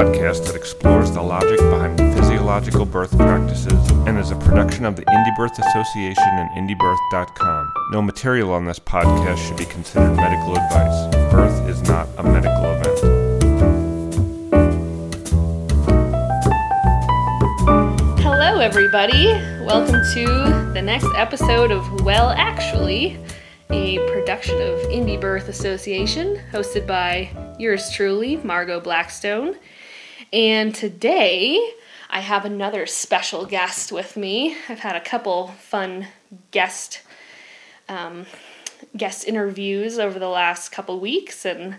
podcast that explores the logic behind physiological birth practices and is a production of the Indie Birth Association and IndieBirth.com. No material on this podcast should be considered medical advice. Birth is not a medical event. Hello, everybody. Welcome to the next episode of Well Actually, a production of Indie Birth Association, hosted by yours truly, Margot Blackstone. And today, I have another special guest with me. I've had a couple fun guest um, guest interviews over the last couple weeks, and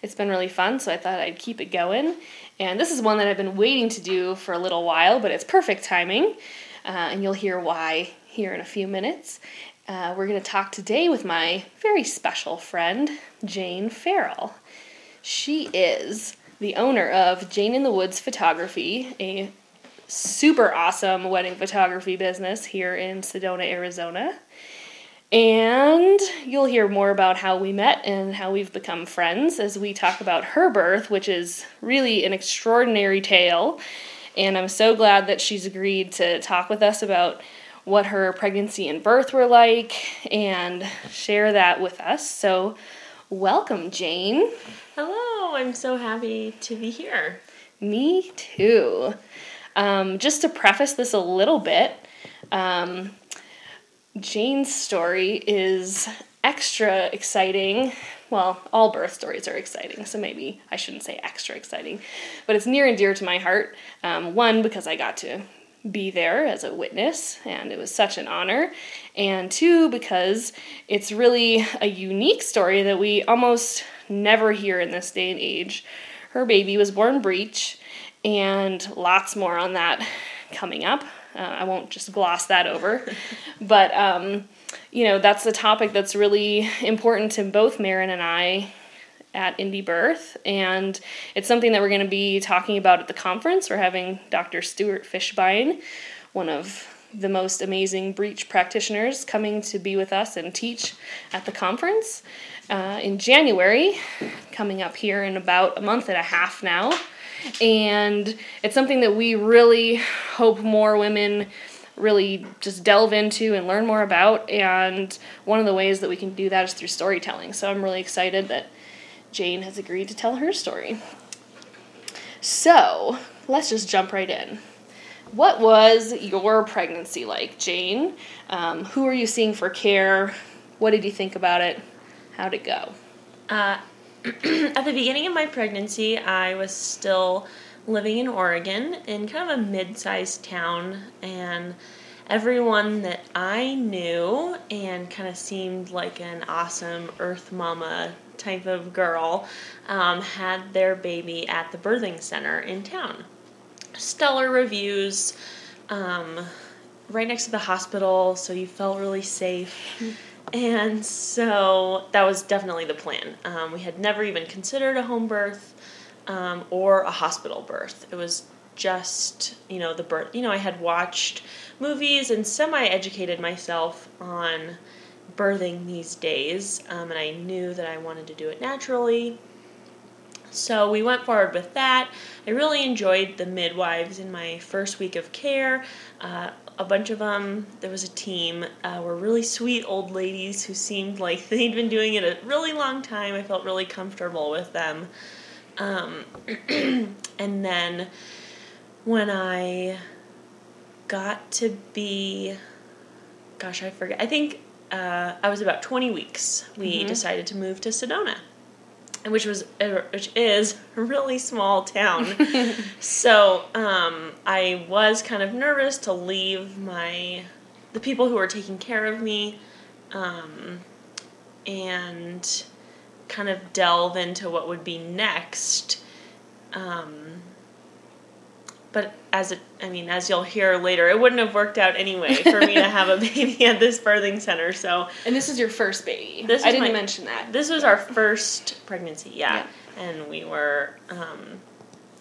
it's been really fun. So I thought I'd keep it going. And this is one that I've been waiting to do for a little while, but it's perfect timing, uh, and you'll hear why here in a few minutes. Uh, we're going to talk today with my very special friend, Jane Farrell. She is the owner of Jane in the Woods Photography, a super awesome wedding photography business here in Sedona, Arizona. And you'll hear more about how we met and how we've become friends as we talk about her birth, which is really an extraordinary tale. And I'm so glad that she's agreed to talk with us about what her pregnancy and birth were like and share that with us. So, welcome, Jane. Hello, I'm so happy to be here. Me too. Um, just to preface this a little bit, um, Jane's story is extra exciting. Well, all birth stories are exciting, so maybe I shouldn't say extra exciting, but it's near and dear to my heart. Um, one, because I got to be there as a witness, and it was such an honor. And two, because it's really a unique story that we almost never hear in this day and age. Her baby was born breech, and lots more on that coming up. Uh, I won't just gloss that over. but, um, you know, that's a topic that's really important to both Maryn and I at Indie Birth. And it's something that we're going to be talking about at the conference. We're having Dr. Stuart Fischbein, one of the most amazing breech practitioners, coming to be with us and teach at the conference uh, in January, coming up here in about a month and a half now. And it's something that we really hope more women really just delve into and learn more about. And one of the ways that we can do that is through storytelling. So I'm really excited that Jane has agreed to tell her story. So let's just jump right in. What was your pregnancy like, Jane? Um, who are you seeing for care? What did you think about it? How'd it go? Uh, at the beginning of my pregnancy, I was still living in Oregon in kind of a mid sized town, and everyone that I knew and kind of seemed like an awesome Earth Mama type of girl um, had their baby at the birthing center in town. Stellar reviews, um, right next to the hospital, so you felt really safe. And so that was definitely the plan. Um, we had never even considered a home birth um, or a hospital birth. It was just, you know, the birth. You know, I had watched movies and semi educated myself on birthing these days, um, and I knew that I wanted to do it naturally. So we went forward with that. I really enjoyed the midwives in my first week of care. Uh, a bunch of them, there was a team, uh, were really sweet old ladies who seemed like they'd been doing it a really long time. I felt really comfortable with them. Um, and then when I got to be, gosh, I forget, I think uh, I was about 20 weeks, we mm-hmm. decided to move to Sedona which was uh, which is a really small town. so um, I was kind of nervous to leave my the people who were taking care of me, um, and kind of delve into what would be next. Um, but as it, I mean, as you'll hear later, it wouldn't have worked out anyway for me to have a baby at this birthing center. So, and this is your first baby. This I didn't my, mention that. This was our first pregnancy, yeah, yeah. and we were um,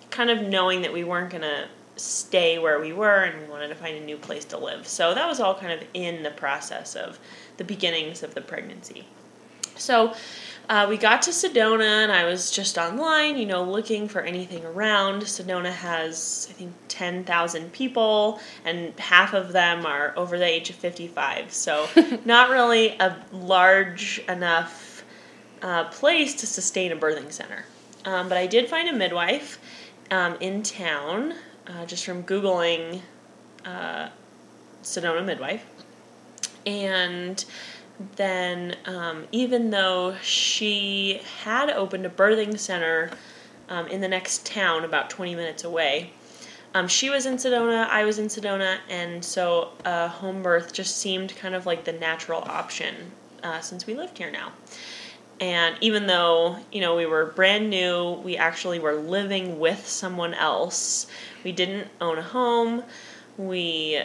kind of knowing that we weren't gonna stay where we were, and we wanted to find a new place to live. So that was all kind of in the process of the beginnings of the pregnancy. So uh, we got to Sedona, and I was just online, you know, looking for anything around. Sedona has, I think, 10,000 people, and half of them are over the age of 55. So, not really a large enough uh, place to sustain a birthing center. Um, but I did find a midwife um, in town uh, just from Googling uh, Sedona midwife. And then, um, even though she had opened a birthing center um, in the next town, about 20 minutes away, um, she was in Sedona, I was in Sedona, and so a home birth just seemed kind of like the natural option uh, since we lived here now. And even though, you know, we were brand new, we actually were living with someone else. We didn't own a home. We,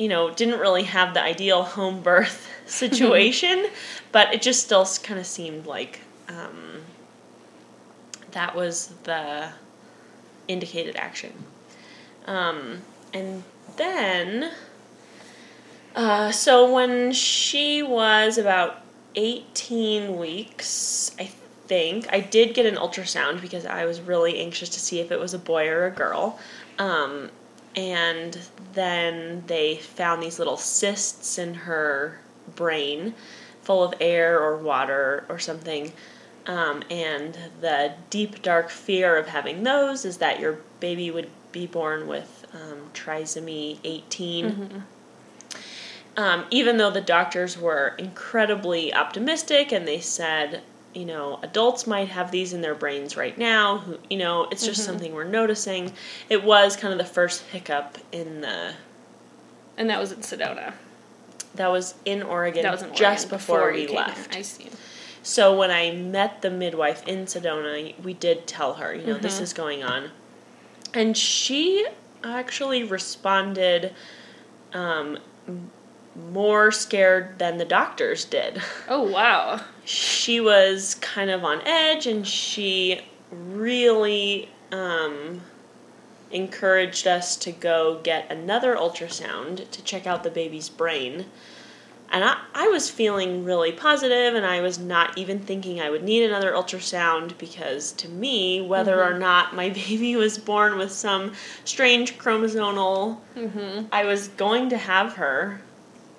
you know, didn't really have the ideal home birth situation, but it just still kind of seemed like um, that was the indicated action. Um, and then, uh, so when she was about 18 weeks, I think, I did get an ultrasound because I was really anxious to see if it was a boy or a girl. Um, and then they found these little cysts in her brain full of air or water or something. Um, and the deep, dark fear of having those is that your baby would be born with um, trisomy 18. Mm-hmm. Um, even though the doctors were incredibly optimistic and they said, you know, adults might have these in their brains right now, who, you know, it's just mm-hmm. something we're noticing. It was kind of the first hiccup in the. And that was in Sedona. That was in Oregon, That was in Oregon just before, before we left. I see. So when I met the midwife in Sedona, we did tell her, you know, mm-hmm. this is going on. And she actually responded um, more scared than the doctors did. Oh, wow. She was kind of on edge and she really um, encouraged us to go get another ultrasound to check out the baby's brain. And I, I was feeling really positive, and I was not even thinking I would need another ultrasound because to me, whether mm-hmm. or not my baby was born with some strange chromosomal, mm-hmm. I was going to have her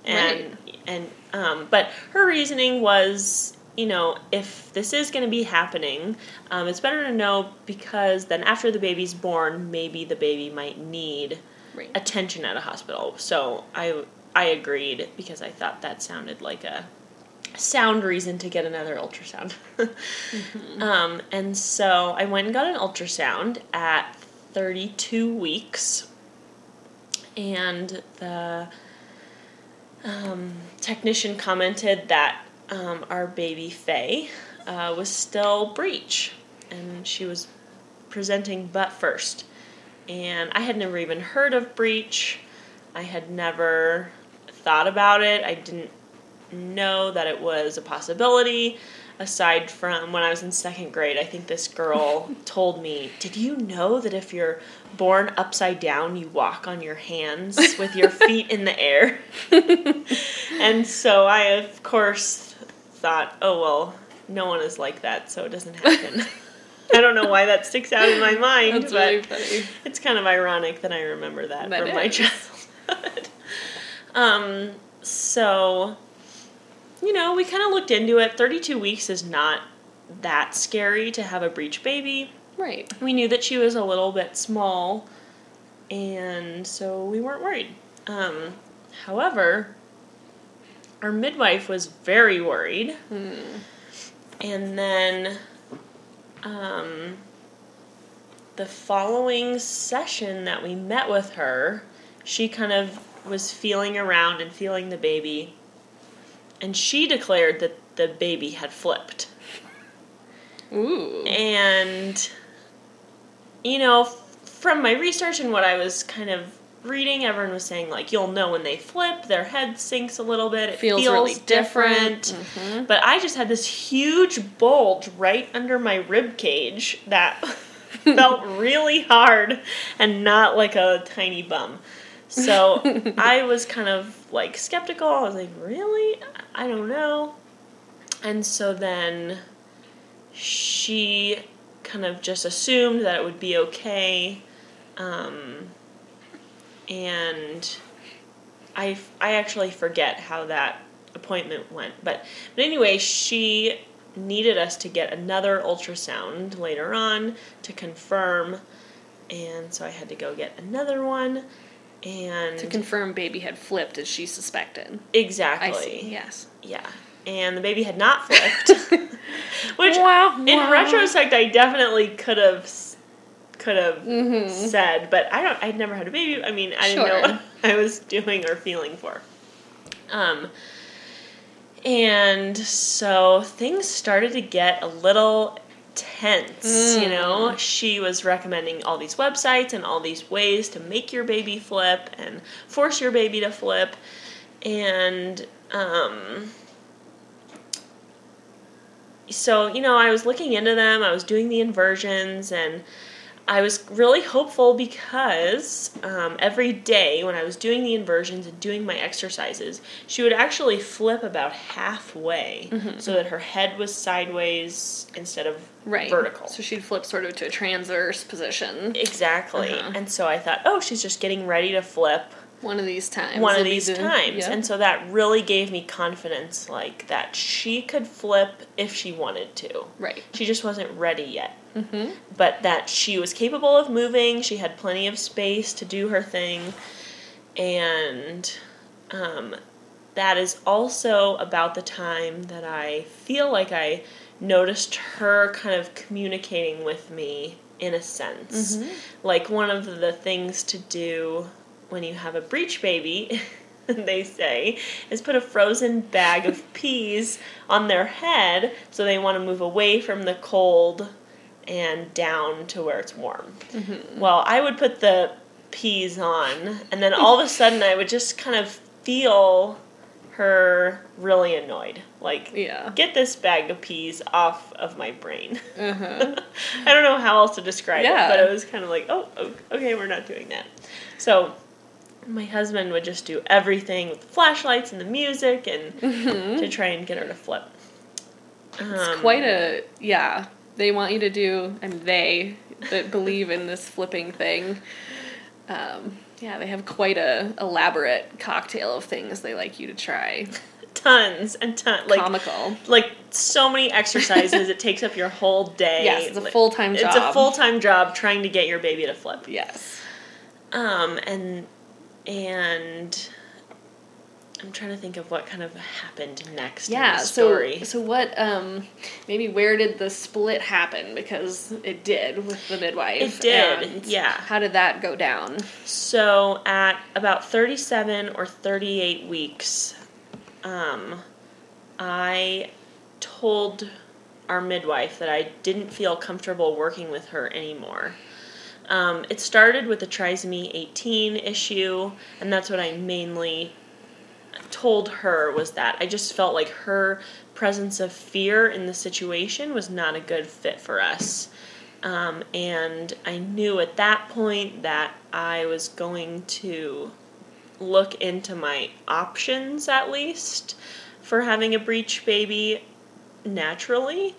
and right. and um, but her reasoning was you know if this is going to be happening um, it's better to know because then after the baby's born maybe the baby might need right. attention at a hospital so i i agreed because i thought that sounded like a sound reason to get another ultrasound mm-hmm. um, and so i went and got an ultrasound at 32 weeks and the um, technician commented that um, our baby Faye uh, was still breech, and she was presenting butt first. And I had never even heard of breech. I had never thought about it. I didn't know that it was a possibility aside from when I was in second grade, I think this girl told me, Did you know that if you're born upside down, you walk on your hands with your feet in the air? and so I, of course, thought, Oh, well, no one is like that, so it doesn't happen. I don't know why that sticks out in my mind, That's but really funny. it's kind of ironic that I remember that, that from is. my childhood. um, so you know, we kind of looked into it. 32 weeks is not that scary to have a breech baby. Right. We knew that she was a little bit small, and so we weren't worried. Um, however, our midwife was very worried. Hmm. And then um, the following session that we met with her, she kind of was feeling around and feeling the baby and she declared that the baby had flipped. Ooh. And, you know, from my research and what I was kind of reading, everyone was saying, like, you'll know when they flip, their head sinks a little bit, it feels, feels really different. different. Mm-hmm. But I just had this huge bulge right under my rib cage that felt really hard and not like a tiny bum. So I was kind of like skeptical. I was like, really? I don't know. And so then she kind of just assumed that it would be okay. Um, and I, I actually forget how that appointment went. But, but anyway, she needed us to get another ultrasound later on to confirm. And so I had to go get another one. And To confirm baby had flipped as she suspected. exactly. I see. Yes. Yeah. And the baby had not flipped. Which Wow, in wow. retrospect I definitely could have could have Mm-hmm. said, but I don't I'd never had a baby. I mean, I didn't know what I was doing or feeling for. Um and so things started to get a little tense, you know. She was recommending all these websites and all these ways to make your baby flip and force your baby to flip. And um so, you know, I was looking into them, I was doing the inversions, and I was really hopeful because um, every day when I was doing the inversions and doing my exercises, she would actually flip about halfway so that her head was sideways instead of Right. vertical. So she'd flip sort of to a transverse position. Exactly. Uh-huh. And so I thought, oh, she's just getting ready to flip One of these times. one of these the- times. And so that really gave me confidence, like that she could flip if she wanted to. right. She just wasn't ready yet. Mm-hmm. But that she was capable of moving, she had plenty of space to do her thing. And um, that is also about the time that I feel like I noticed her kind of communicating with me in a sense. Like one of the things to do when you have a breech baby, they say, is put a frozen bag of peas on their head so they want to move away from the cold and down to where it's warm. Mm-hmm. Well, I would put the peas on, and then all of a sudden I would just kind of feel her really annoyed. Like, Yeah. get this bag of peas off of my brain. Uh-huh. I don't know how else to describe Yeah. it, but it was kind of like, oh, okay, we're not doing that. So my husband would just do everything with the flashlights and the music and to try and get her to flip. It's Um, quite a yeah. They want you to do, and they that believe in this flipping thing. Um, yeah, they have quite a elaborate cocktail of things they like you to try. tons and tons, like Comical. like so many exercises. it takes up your whole day. Yes, it's a full-time job. It's a full time job trying to get your baby to flip. Yes. Um, and and I'm trying to think of what kind of happened next Yeah. in the So so what? Um, maybe where did the split happen? Because it did with the midwife. It did, and yeah. How did that go down? So at about 37 or 38 weeks, um, I told our midwife that I didn't feel comfortable working with her anymore. Um, it started with the trisomy 18 issue, and that's what I mainly told her was that I just felt like her presence of fear in the situation was not a good fit for us. Um, and I knew at that point that I was going to look into my options at least for having a breech baby naturally.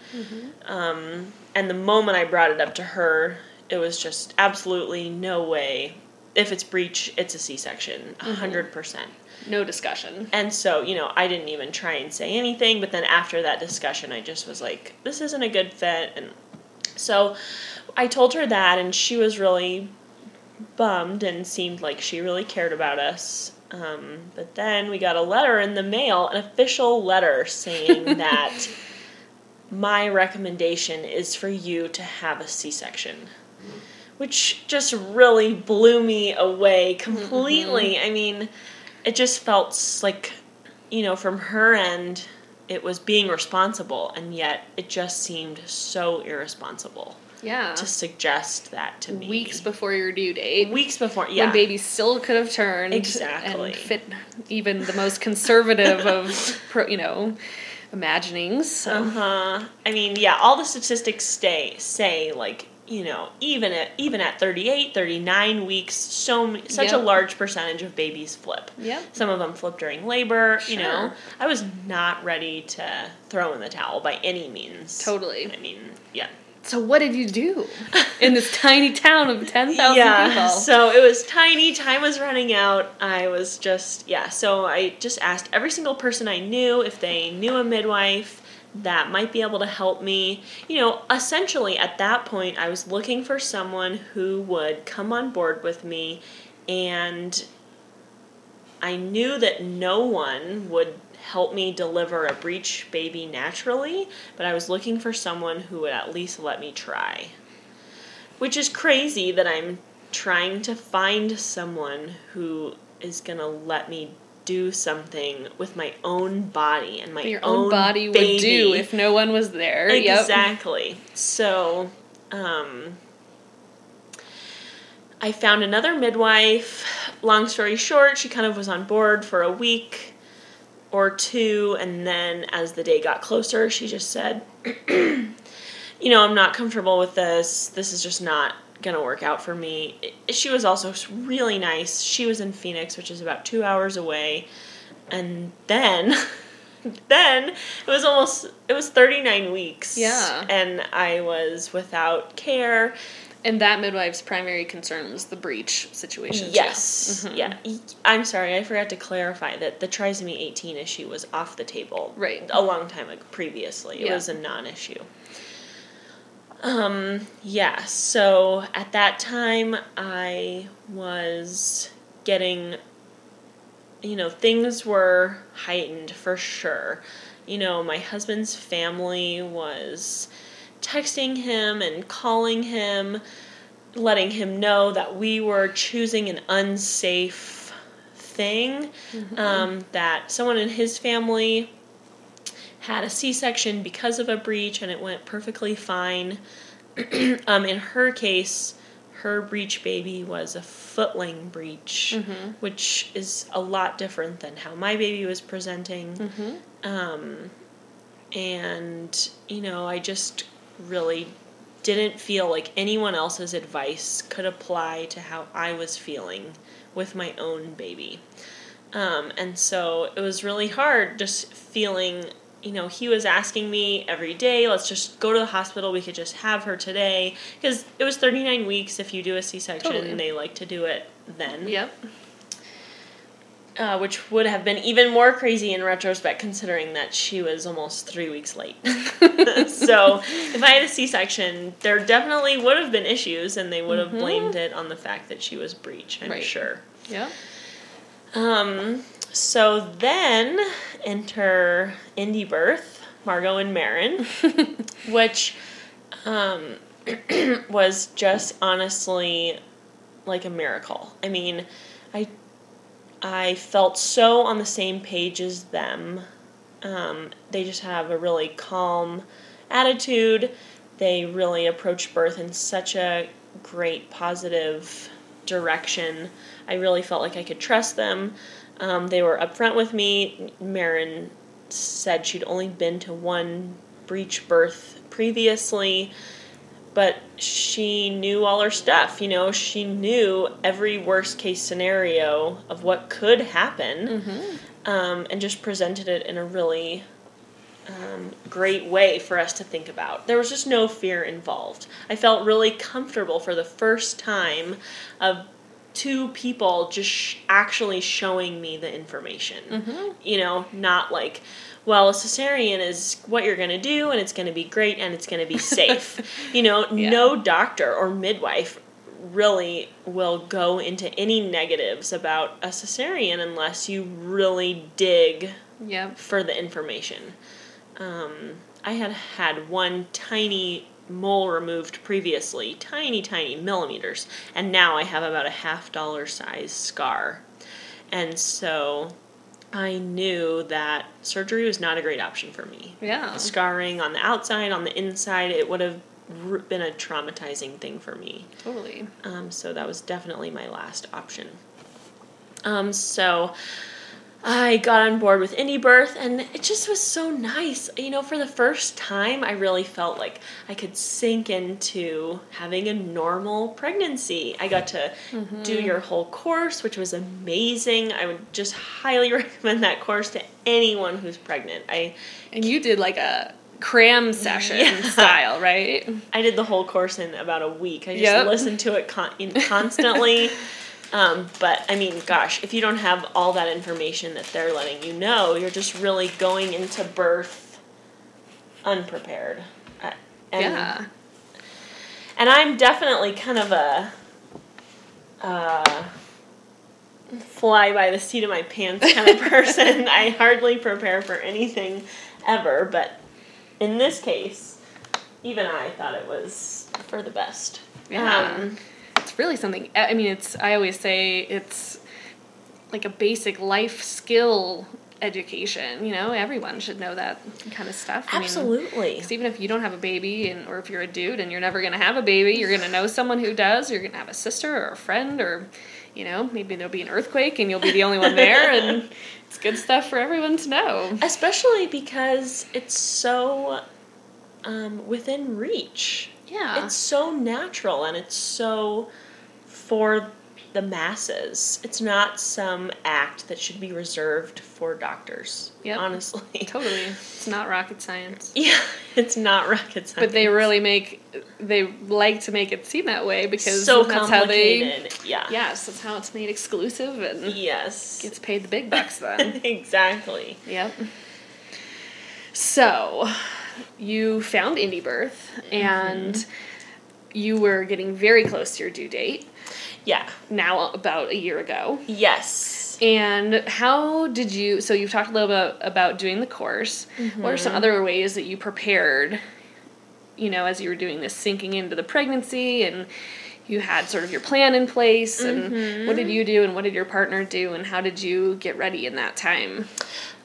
Um, and the moment I brought it up to her, it was just absolutely no way. If it's breech, it's a C section, a 100%. No discussion. And so, you know, I didn't even try and say anything, but then after that discussion, I just was like, this isn't a good fit. And so I told her that, and she was really bummed and seemed like she really cared about us. Um, but then we got a letter in the mail, an official letter saying that my recommendation is for you to have a C section. Which just really blew me away completely. I mean, it just felt like, you know, from her end, it was being responsible, and yet it just seemed so irresponsible Yeah. to suggest that to me. Weeks before your due date. weeks before, yeah. when baby still could have turned Exactly. and fit even the most conservative of pro, you know imaginings. So Uh huh. I mean, yeah, all the statistics stay say like you know, even at even at 38, 39 weeks, so such a large percentage of babies flip. Yep. Some of them flip during labor, you know. I was not ready to throw in the towel by any means. Totally. I mean, yeah. So what did you do in this tiny town of ten thousand yeah. people? So it was tiny, time was running out. I was just yeah, so I just asked every single person I knew if they knew a midwife that might be able to help me. You know, essentially at that point I was looking for someone who would come on board with me and I knew that no one would help me deliver a breech baby naturally, but I was looking for someone who would at least let me try. Which is crazy that I'm trying to find someone who is going to let me do something with my own body and my Your own, body baby. would do if no one was there. Yep. Exactly. So, um, I found another midwife. Long story short, she kind of was on board for a week or two, and then as the day got closer, she just said, You know, I'm not comfortable with this. This is just not going to work out for me. She was also really nice. She was in Phoenix, which is about two hours away. And then. Then it was almost it was 39 weeks. Yeah. And I was without care. And that midwife's primary concern was the breech situation. Yes. Mhm. Yeah. I'm sorry, I forgot to clarify that the trisomy 18 issue was off the table. Right. A long time ago previously. It Yeah. was a non-issue. Um yeah, so at that time I was getting you know, things were heightened for sure. You know, my husband's family was texting him and calling him, letting him know that we were choosing an unsafe thing, um, that someone in his family had a C section because of a breech and it went perfectly fine. um, in her case, her breech baby was a footling breech, which is a lot different than how my baby was presenting. Um, and, you know, I just really didn't feel like anyone else's advice could apply to how I was feeling with my own baby. Um, and so it was really hard just feeling, you know, he was asking me every day, let's just go to the hospital, we could just have her today. Because it was 39 weeks if you do a C section, Totally. they like to do it then Yep. uh, which would have been even more crazy in retrospect, considering that she was almost three weeks late. so, if I had a C section, there definitely would have been issues, and they would have blamed it on the fact that she was breech, I'm Right. sure. Yep. Um, so then enter Indie Birth, Margot and Maryn, which um, was just honestly like a miracle. I mean, I I felt so on the same page as them. Um, they just have a really calm attitude. They really approach birth in such a great positive direction. I really felt like I could trust them. Um, they were upfront with me. Maryn said she'd only been to one breech birth previously, but she knew all her stuff. You know, she knew every worst case scenario of what could happen um, and just presented it in a really um, great way for us to think about. There was just no fear involved. I felt really comfortable for the first time of two people just sh- actually showing me the information. You know, not like, well, a cesarean is what you're going to do and it's going to be great and it's going to be safe. you know, Yeah. no doctor or midwife really will go into any negatives about a cesarean unless you really dig Yep. for the information. Um, I had had one tiny mole removed previously, tiny, tiny millimeters, and now I have about a half dollar size scar. And so I knew that surgery was not a great option for me. Yeah. Scarring on the outside, on the inside, it would have been a traumatizing thing for me. Totally. Um, so that was definitely my last option. Um, so I got on board with Indie Birth, and it just was so nice. You know, for the first time, I really felt like I could sink into having a normal pregnancy. I got to mm-hmm. do your whole course, which was amazing. I would just highly recommend that course to anyone who's pregnant. I And you did like a cram session Yeah. style, right? I did the whole course in about a week. I just Yep. listened to it con- constantly. um, but I mean, gosh, if you don't have all that information that they're letting you know, you're just really going into birth unprepared. Uh, And, yeah. And I'm definitely kind of a uh, fly by the seat of my pants kind of person. I hardly prepare for anything ever, but in this case, even I thought it was for the best. Yeah. Um, it's really something I mean it's I always say it's like a basic life skill education, you know, everyone should know that kind of stuff. I mean, absolutely. 'cause even if you don't have a baby and or if you're a dude and you're never going to have a baby, you're going to know someone who does, you're going to have a sister or a friend or you know, maybe there'll be an earthquake and you'll be the only one there and it's good stuff for everyone to know. Especially because it's so um, within reach. Yeah. It's so natural and it's so for the masses. It's not some act that should be reserved for doctors. Yeah. Honestly. totally. It's not rocket science. Yeah, it's not rocket science. But they really make they like to make it seem that way because so that's how they complicated. yeah. Yes, that's how it's made exclusive and Yes. gets paid the big bucks then. exactly. yep. So, you found Indie Birth mm-hmm. and you were getting very close to your due date. Yeah. Now about a year ago. Yes. And how did you? So you've talked a little bit about doing the course. What are some mm-hmm. other ways that you prepared? You know, as you were doing this, sinking into the pregnancy, and you had sort of your plan in place. And what did mm-hmm. you do, and what did your partner do, and how did you get ready in that time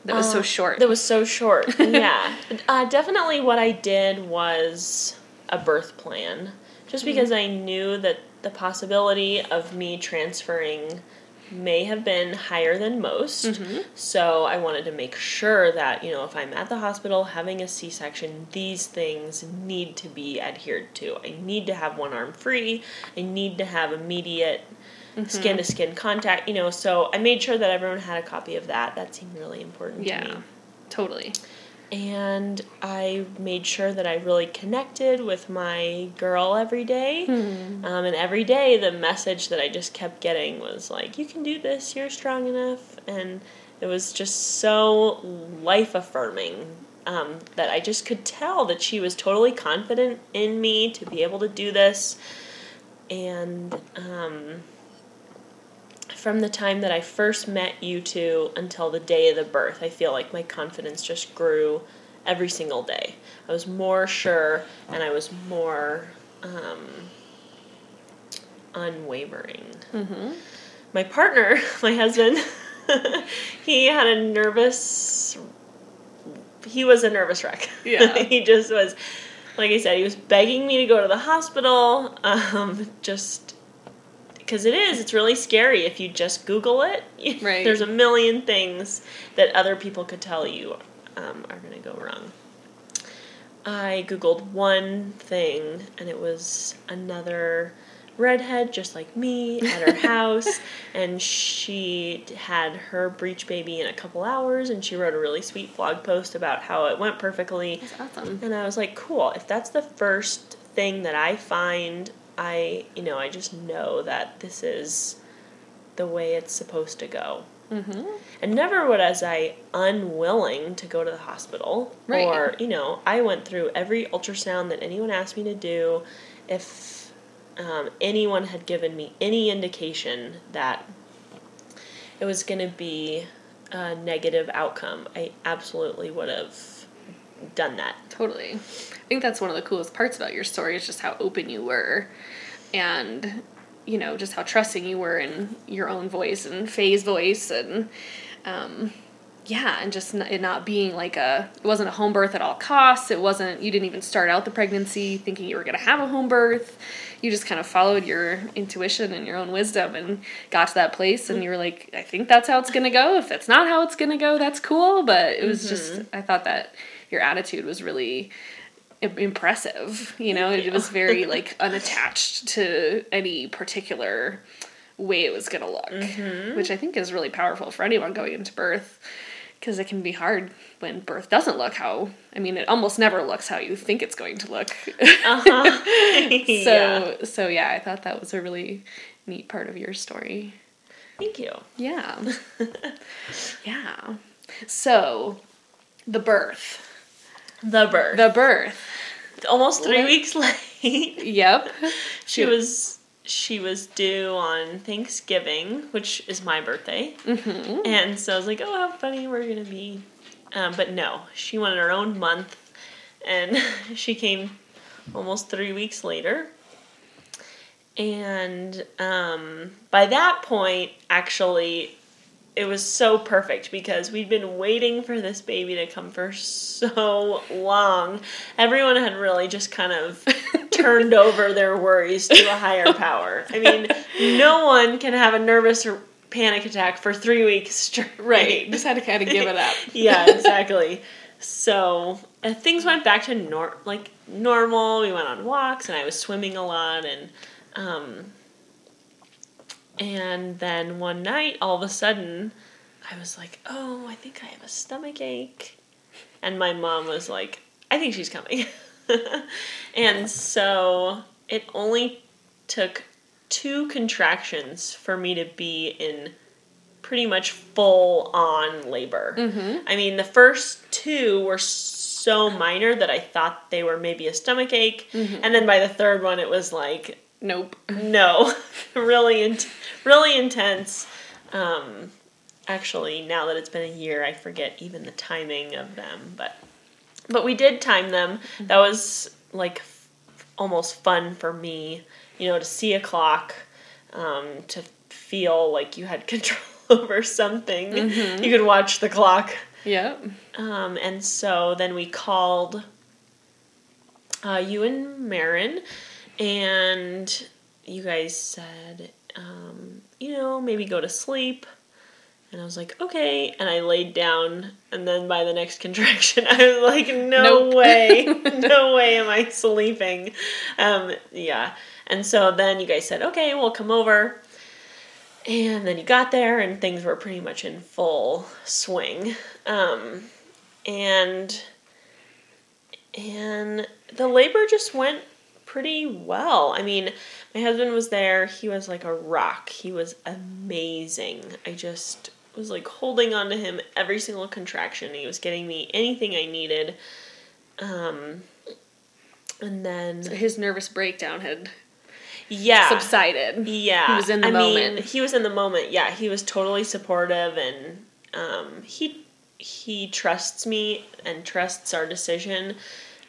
that was so Uh, short? That was so short. yeah. Uh, definitely what I did was a birth plan. Just because I knew that the possibility of me transferring may have been higher than most. So I wanted to make sure that, you know, if I'm at the hospital having a C section, these things need to be adhered to. I need to have one arm free, I need to have immediate skin to skin contact, you know, so I made sure that everyone had a copy of that. That seemed really important to me yeah, totally. and I made sure that I really connected with my girl every day. Um, and every day, the message that I just kept getting was like, "You can do this. You're strong enough." And it was just so life affirming um, that I just could tell that she was totally confident in me to be able to do this. And um, from the time that I first met you two until the day of the birth, I feel like my confidence just grew every single day. I was more sure and I was more um, unwavering. Mm-hmm. My partner, my husband, he had a nervous. He was a nervous wreck. Yeah. he just was, like I said, he was begging me to go to the hospital. Um, just because it is, it's really scary if you just Google it. Right. There's a million things that other people could tell you um, are going to go wrong. I Googled one thing, and it was another redhead just like me at her house, and she had her breech baby in a couple hours, and she wrote a really sweet blog post about how it went perfectly. That's awesome. And I was like, cool, if that's the first thing that I find, I, you know, I just know that this is the way it's supposed to go. Mm-hmm. And never was I unwilling to go to the hospital. Right. Or, you know, I went through every ultrasound that anyone asked me to do. If um, anyone had given me any indication that it was going to be a negative outcome, I absolutely would have done that. Totally. I think that's one of the coolest parts about your story is just how open you were and you know, just how trusting you were in your own voice and Faye's voice and um yeah, and just n- it not being like a it wasn't a home birth at all costs. It wasn't you didn't even start out the pregnancy thinking you were going to have a home birth. You just kind of followed your intuition and your own wisdom and got to that place and you were like, I think that's how it's going to go. If that's not how it's going to go, that's cool, but it was just I thought that your attitude was really impressive, you know? It was very like unattached to any particular way it was going to look, mm-hmm. which I think is really powerful for anyone going into birth because it can be hard when birth doesn't look how I mean it almost never looks how you think it's going to look. Uh-huh. yeah. so so yeah, I thought that was a really neat part of your story. Thank you. Yeah. yeah. So the birth. The birth. The birth. Almost three weeks late. Yep. she was she was due on Thanksgiving, which is my birthday, Mm-hmm. and so I was like, "Oh, how funny we're gonna be," um, but no, she wanted her own month, and she came almost three weeks later. And um, by that point, actually, it was so perfect because we'd been waiting for this baby to come for so long. Everyone had really just kind of turned over their worries to a higher power. I mean, no one can have a nervous or panic attack for three weeks straight. Right. Just had to kind of give it up. yeah, exactly. So uh, things went back to nor- like normal. We went on walks, and I was swimming a lot, and um, and then one night, all of a sudden, I was like, "Oh, I think I have a stomach ache," and my mom was like, "I think she's coming," and so it only took two contractions for me to be in pretty much full on labor. Mm-hmm. I mean, the first two were so minor that I thought they were maybe a stomach ache, mm-hmm. and then by the third one, it was like, Nope. no, really, in- really intense. Um, actually, now that it's been a year, I forget even the timing of them, but but we did time them. That was like f- almost fun for me, you know, to see a clock, um, to feel like you had control over something. You could watch the clock. Yep. Um, and so then we called uh, you and Maryn, and you guys said, um, you know, maybe go to sleep. And I was like, okay. And I laid down, and then by the next contraction, I was like, no Nope. way, no way am I sleeping. Um, yeah. And so then you guys said, okay, we'll come over. And then you got there, and things were pretty much in full swing. Um, and and the labor just went pretty well. I mean, my husband was there. He was like a rock. He was amazing. I just was like holding on to him every single contraction. He was getting me anything I needed. Um, and then His nervous breakdown had yeah, subsided. yeah, He was in the I moment. Mean, he was in the moment. Yeah, he was totally supportive, and um, he he trusts me and trusts our decision,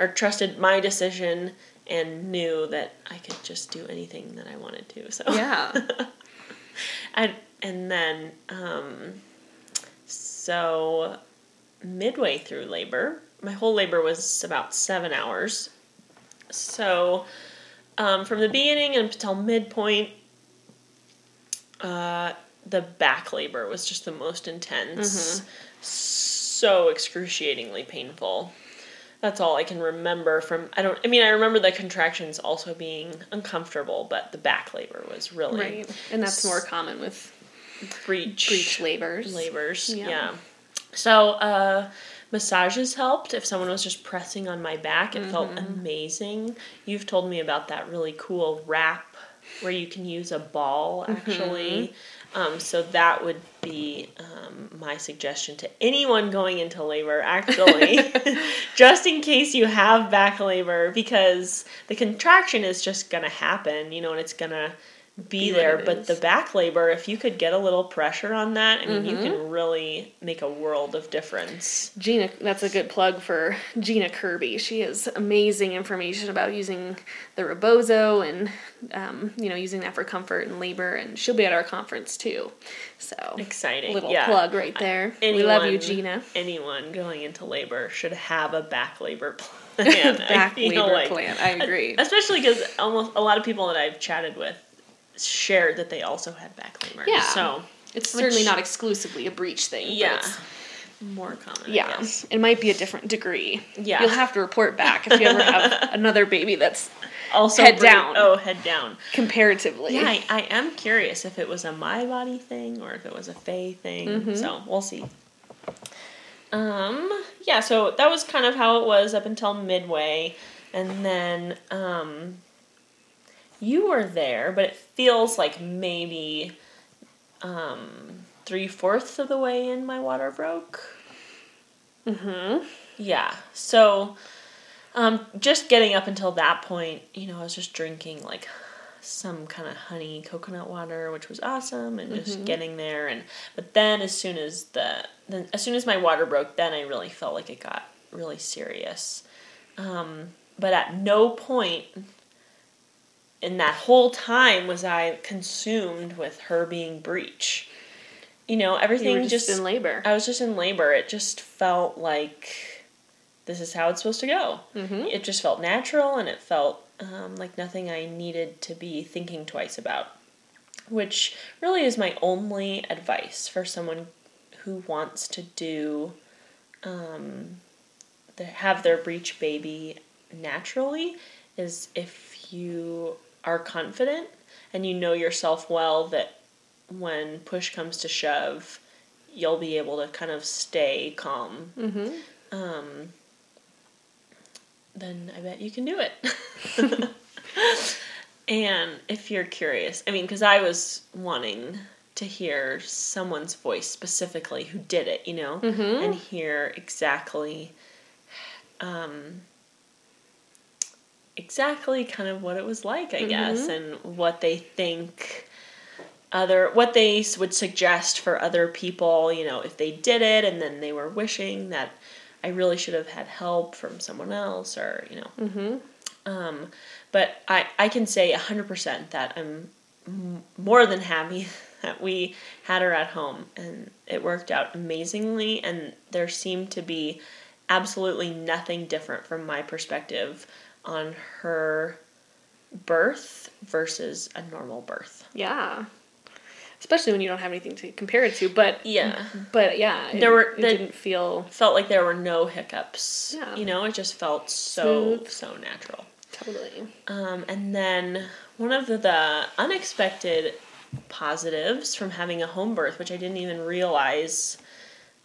or trusted my decision, and knew that I could just do anything that I wanted to. So Yeah. I, and then um, so midway through labor, my whole labor was about seven hours. So um, from the beginning until midpoint, uh, the back labor was just the most intense, so excruciatingly painful. That's all I can remember from. I don't. I mean, I remember the contractions also being uncomfortable, but the back labor was really Right. And that's more common with breech breech labors. labors. Yeah. Yeah. So uh, massages helped. If someone was just pressing on my back, it felt Mm-hmm. amazing. You've told me about that really cool wrap where you can use a ball actually. Um, so that would be um, my suggestion to anyone going into labor, actually, just in case you have back labor, because the contraction is just gonna happen, you know, and it's gonna be, what there. But is. the back labor, if you could get a little pressure on that, I mean, you Mm-hmm. can really make a world of difference. Gina, that's a good plug for Gina Kirby. She has amazing information about using the rebozo and, um, you know, using that for comfort and labor. And she'll be at our conference too. So Exciting. little yeah. plug right there. we love you, Anyone- Gina. Anyone going into labor should have a back labor plan. Back labor like. plan. I agree. Especially because almost a lot of people that I've chatted with shared that they also had back labor. Yeah. So It's Which- certainly not exclusively a breech thing. but yeah, it's- more common. Yeah, it might be a different degree. Yeah. You'll have to report back if you ever have another baby that's Also Head down. Oh, head down. comparatively. Yeah, I, I am curious if it was a my body thing or if it was a Faye thing. Mm-hmm. So we'll see. Um, yeah, so that was kind of how it was up until midway, and then um, you were there, but it feels like maybe um, three fourths of the way in my water broke. Mm-hmm. Yeah. So, um, just getting up until that point, you know, I was just drinking like some kind of honey coconut water, which was awesome, and just getting there. And but then, as soon as the then as soon as my water broke, then I really felt like it got really serious. Um, but at no point in that whole time was I consumed with her being breech. You know, You everything were just, just in labor. I was just in labor. It just felt like this is how it's supposed to go. Mhm. It just felt natural and it felt um, like nothing I needed to be thinking twice about. Which really is my only advice for someone who wants to do, um, the, have their breech baby naturally, is if you are confident and you know yourself well that when push comes to shove, you'll be able to kind of stay calm. Mm-hmm. Um, then I bet you can do it. and if you're curious, I mean, because I was wanting to hear someone's voice specifically who did it, you know, Mhm. and hear exactly, um, exactly kind of what it was like, I guess, and what they think other what they would suggest for other people you know if they did it and then they were wishing that i really should have had help from someone else or you know Mm-hmm. um, but I, I can say 100% that i'm m- more than happy that we had her at home and it worked out amazingly and there seemed to be absolutely nothing different from my perspective on her birth versus a normal birth Yeah. Especially when you don't have anything to compare it to, but yeah but yeah, it, There were- it didn't feel felt like there were no hiccups. Yeah. You know, it just felt so Smooth. so natural. totally. Um, and then one of the, the unexpected positives from having a home birth, which I didn't even realize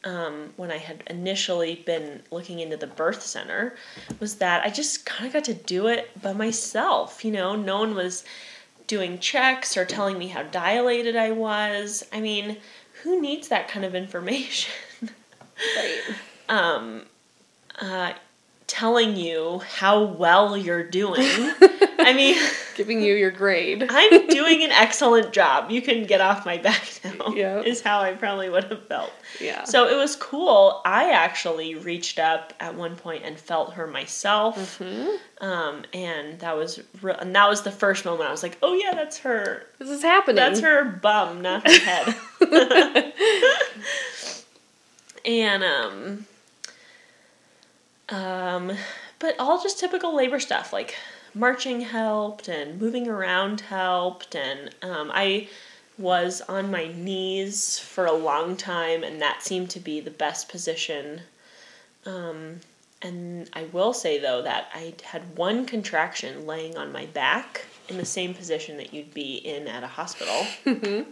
um, when I had initially been looking into the birth center, was that I just kind of got to do it by myself. You know, no one was doing checks or telling me how dilated I was. I mean, who needs that kind of information? Right. um, uh, telling you how well you're doing. I mean, Giving you your grade. I'm doing an excellent job. You can get off my back now. Yep. Is how I probably would have felt. Yeah. So it was cool. I actually reached up at one point and felt her myself. Mm-hmm. Um, and that was re- and that was the first moment I was like, "Oh yeah, that's her. This is happening. That's her bum, not her head." and um um but all just typical labor stuff like marching helped and moving around helped. And um, i was on my knees for a long time and that seemed to be the best position. Um, and i will say though that i had one contraction laying on my back in the same position that you'd be in at a hospital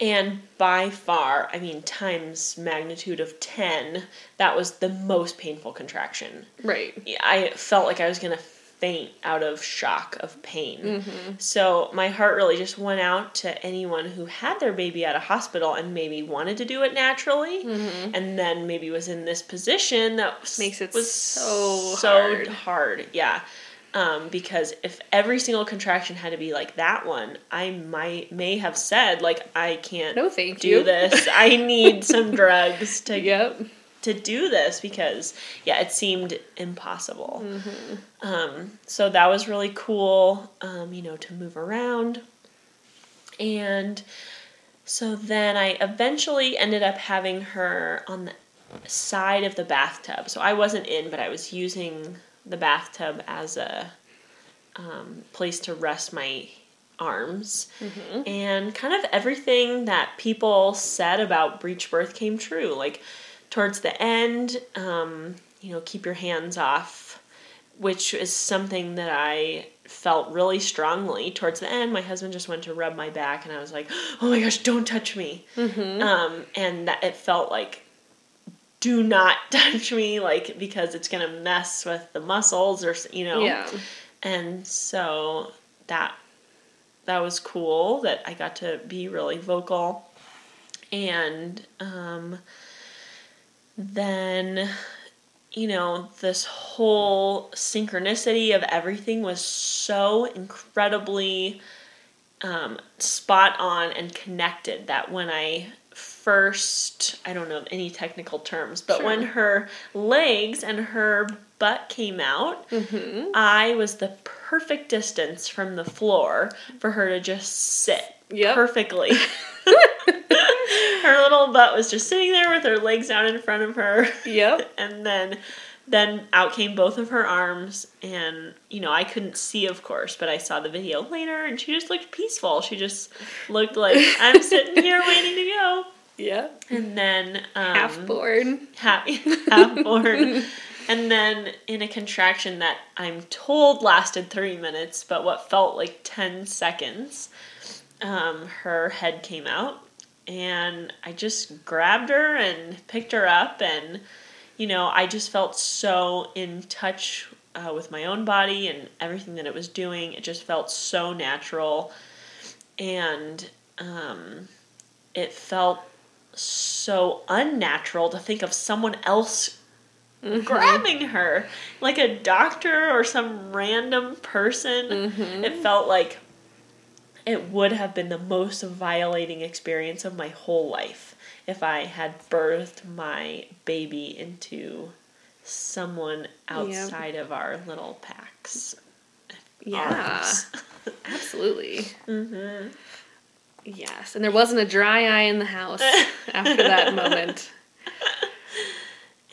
and by far, I mean, times magnitude of 10, that was the most painful contraction. Right. I felt like I was going to faint out of shock of pain. Mm-hmm. So my heart really just went out to anyone who had their baby at a hospital and maybe wanted to do it naturally and then maybe was in this position that Mm-hmm. Makes it was so so hard. hard. Yeah. Um, because if every single contraction had to be like that one, I might may have said like I can't No, thank do you. this. I need some drugs to Yep. to do this because yeah, it seemed impossible. Um, so that was really cool. Um, you know, to move around, and so then I eventually ended up having her on the side of the bathtub. So I wasn't in, but I was using the bathtub as a um, place to rest my arms. And kind of everything that people said about breech birth came true. Like towards the end, um, you know, keep your hands off, which is something that I felt really strongly towards the end. My husband just went to rub my back, and I was like, "Oh my gosh, don't touch me!" Um, and that it felt like do not touch me like because it's going to mess with the muscles or you know Yeah. and so that that was cool that I got to be really vocal and um then you know this whole synchronicity of everything was so incredibly um, spot on and connected that when I first, I don't know any technical terms, but Sure. when her legs and her butt came out, Mm-hmm. I was the perfect distance from the floor for her to just sit Yep. perfectly. her little butt was just sitting there with her legs out in front of her Yep. and then then out came both of her arms and you know i couldn't see of course but i saw the video later and she just looked peaceful she just looked like i'm sitting here waiting to go Yep. and then um, Half born. half, half bored and then in a contraction that i'm told lasted three minutes but what felt like 10 seconds um, her head came out and i just grabbed her and picked her up and you know i just felt so in touch uh, with my own body and everything that it was doing it just felt so natural and um, it felt so unnatural to think of someone else grabbing her like a doctor or some random person it felt like it would have been the most violating experience of my whole life if i had birthed my baby into someone outside of our little packs Yeah. Absolutely. mm-hmm. Yes. And there wasn't a dry eye in the house after that moment.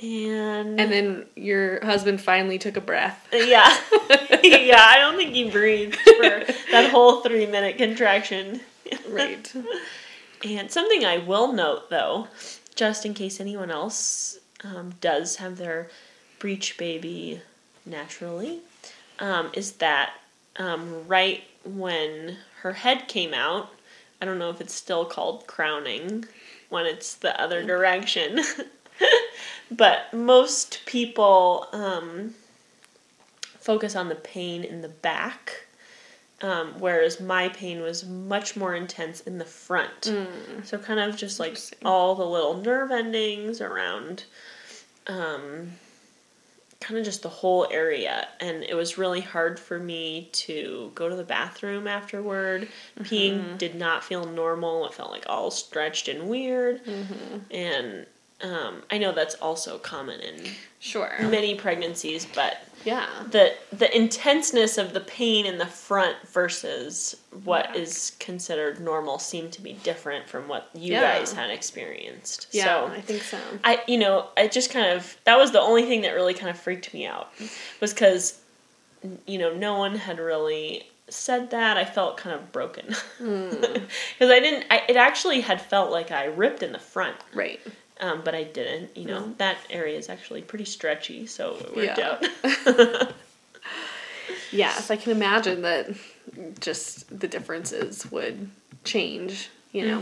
and And then your husband finally took a breath. Yeah. yeah, I don't think he breathed for that whole three minute contraction. Right. And something I will note though, just in case anyone else um, does have their breech baby naturally, um, is that um, right when her head came out, I don't know if it's still called crowning when it's the other direction, but most people um, focus on the pain in the back. Um, whereas my pain was much more intense in the front. So kind of just like all the little nerve endings around um kind of just the whole area and it was really hard for me to go to the bathroom afterward. Peeing did not feel normal. It felt like all stretched and weird. And um, I know that's also common in Sure. many pregnancies, but Yeah. the the intenseness of the pain in the front versus what is Back. considered normal seemed to be different from what you Yeah. guys had experienced. Yeah, So I think so. I you know, I just kind of that was the only thing that really kind of freaked me out was cuz you know, no one had really said that. I felt kind of broken. Hmm. Cuz I didn't I, it actually had felt like I ripped in the front. Right. Um, but I didn't, you know. That area is actually pretty stretchy, so it worked Yeah. out. Yes, I can imagine that just the differences would change, you know,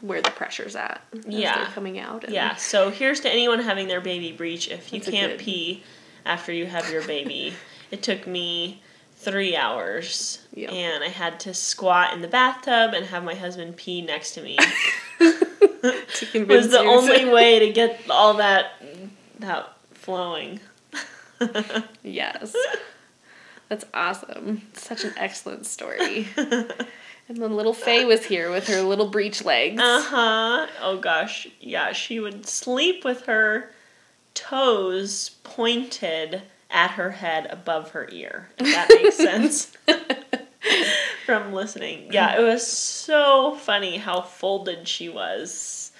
where the pressure's at Mm-hmm. Yeah. coming out. Yeah, so here's to anyone having their baby breech. If you can't good- pee after you have your baby, it took me three hours. Yep. And I had to squat in the bathtub and have my husband pee next to me. to convince was the only way to get all that that flowing. Yes. That's awesome. Such an excellent story. and then little Faye was here with her little breech legs. Uh huh. Oh gosh. Yeah, she would sleep with her toes pointed at her head above her ear. If that makes sense. From listening. Yeah, it was so funny how folded she was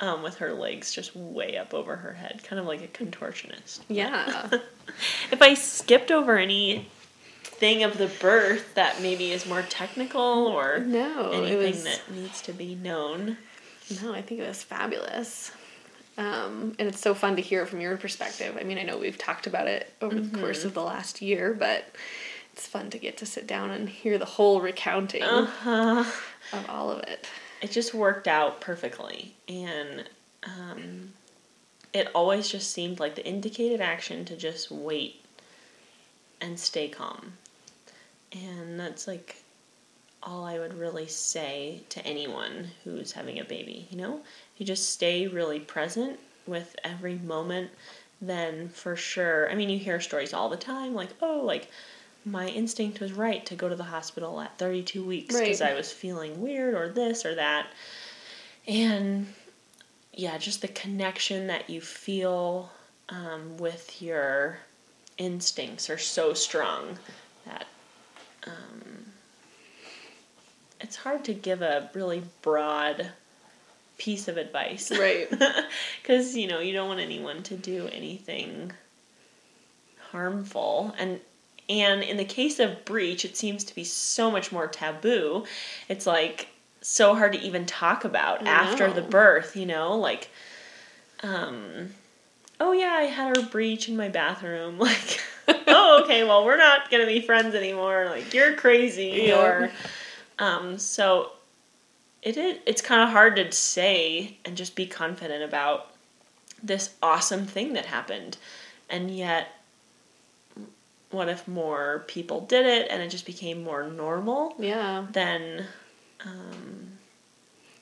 um, with her legs just way up over her head, kind of like a contortionist. Yeah. If I skipped over any thing of the birth that maybe is more technical or No, anything was- that needs to be known. No, I think it was fabulous. Um, and it's so fun to hear from your perspective. I mean, I know we've talked about it over the course of the last year, but it's fun to get to sit down and hear the whole recounting Uh-huh. of all of it. It just worked out perfectly. And um, it always just seemed like the indicated action to just wait and stay calm. And that's like all I would really say to anyone who's having a baby, you know? You just stay really present with every moment, then for sure, I mean, you hear stories all the time like, oh, like my instinct was right to go to the hospital at 32 weeks because Right. I was feeling weird or this or that. And yeah, just the connection that you feel um, with your instincts are so strong that um, it's hard to give a really broad piece of advice. Right. Because, you know, you don't want anyone to do anything harmful. And and in the case of breech, it seems to be so much more taboo. It's like so hard to even talk about I after the birth, you know, like um oh yeah, I had a breech in my bathroom like oh okay, well we're not going to be friends anymore. Like you're crazy Yeah. or um so it is it's kind of hard to say and just be confident about this awesome thing that happened and yet what if more people did it and it just became more normal Yeah. then um,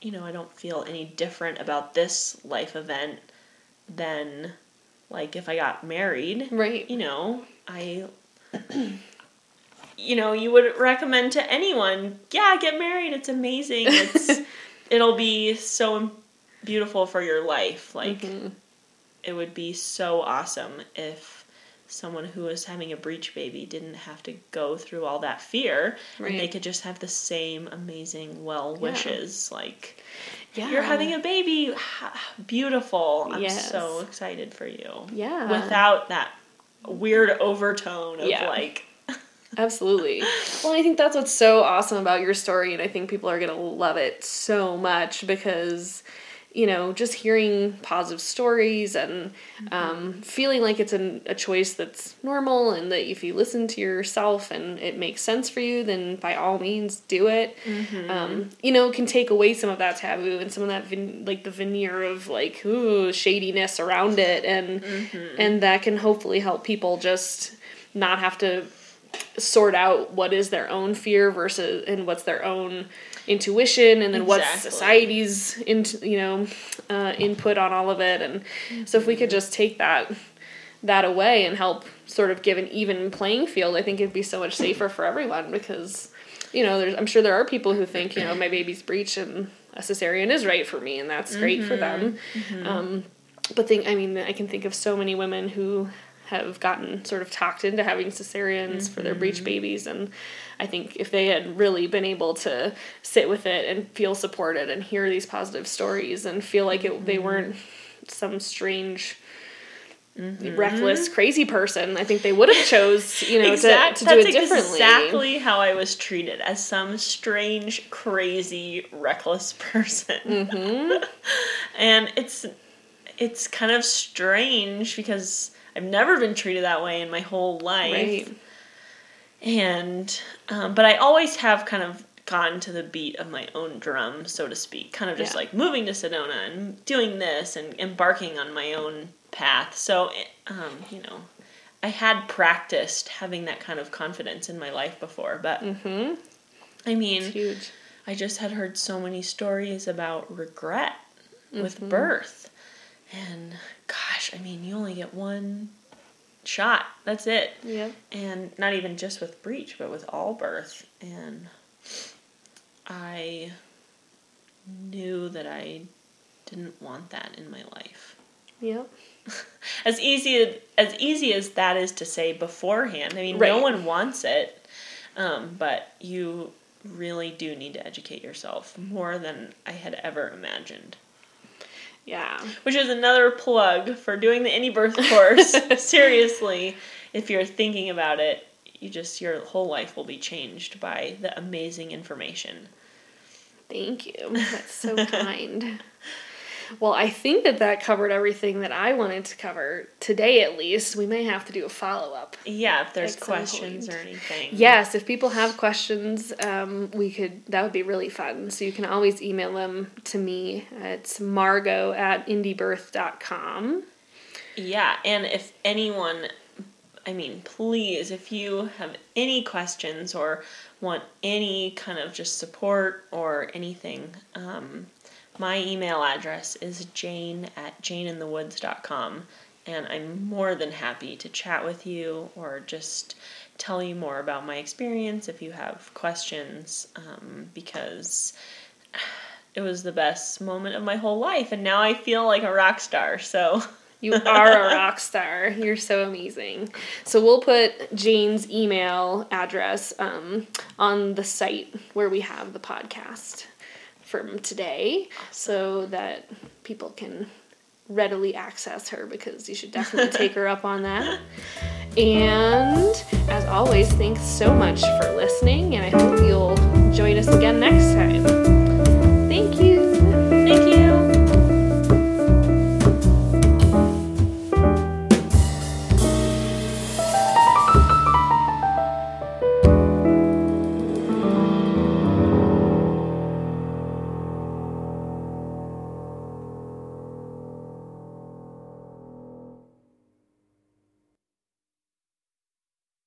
you know i don't feel any different about this life event than like if i got married Right. you know i you know you would recommend to anyone yeah get married it's amazing it's it'll be so beautiful for your life like Mhm. it would be so awesome if someone who was having a breech baby didn't have to go through all that fear and they could just have the same amazing well Yeah. wishes like Yeah. you're having a baby beautiful i'm Yes. so excited for you Yeah. without that weird overtone of Yeah. like Absolutely. Well, I think that's what's so awesome about your story, and I think people are going to love it so much because, you know, just hearing positive stories and um, feeling like it's an, a choice that's normal and that if you listen to yourself and it makes sense for you, then by all means do it. Um, you know, can take away some of that taboo and some of that, vin- like the veneer of like, ooh, shadiness around it, and and that can hopefully help people just not have to sort out what is their own fear versus and what's their own intuition and then what's society's into you know uh, input on all of it. And so if we could just take that that away and help sort of give an even playing field i think it'd be so much safer for everyone because you know there's i'm sure there are people who think you know my baby's breech and a cesarean is right for me and that's great for them. Um, but think i mean i can think of so many women who have gotten sort of talked into having cesareans for their breech babies and i think if they had really been able to sit with it and feel supported and hear these positive stories and feel like it, they weren't some strange reckless crazy person i think they would have chose you know Exact- to, to do it differently exactly how I was treated as some strange, crazy, reckless person. Mm-hmm. and it's it's kind of strange because I've never been treated that way in my whole life. right And um, but I always have kind of gone to the beat of my own drum, so to speak. Kind of just Yeah. like moving to Sedona and doing this and embarking on my own path. So, um, you know, I had practiced having that kind of confidence in my life before, but mm-hmm. I mean, I just had heard so many stories about regret with Mhm. birth. And gosh, I mean, you only get one shot. That's it. Yeah. And not even just with breech, but with all birth. And I knew that I didn't want that in my life. Yep. As easy as easy as that is to say beforehand. I mean, no one wants it, um, but you really do need to educate yourself more than I had ever imagined. Yeah. Which is another plug for doing the indie birth course. Seriously, if you're thinking about it, you just your whole life will be changed by the amazing information. Thank you. That's so kind. Well, I think that that covered everything that I wanted to cover today, at least. We may have to do a follow up. Yeah, if there's questions point. or anything. Yes, if people have questions, um, we could. That would be really fun. So you can always email them to me. It's Margo at indiebirth.com. Yeah, and if anyone, I mean, please, if you have any questions or want any kind of just support or anything, um, my email address is jane at janeinthewoods.com, and I'm more than happy to chat with you or just tell you more about my experience if you have questions, um, because it was the best moment of my whole life, and now I feel like a rock star, so. You are a rock star. You're so amazing. So we'll put Jane's email address um, on the site where we have the podcast from today so that people can readily access her because you should definitely take her up on that. And as always, thanks so much for listening, and I hope you'll join us again next time.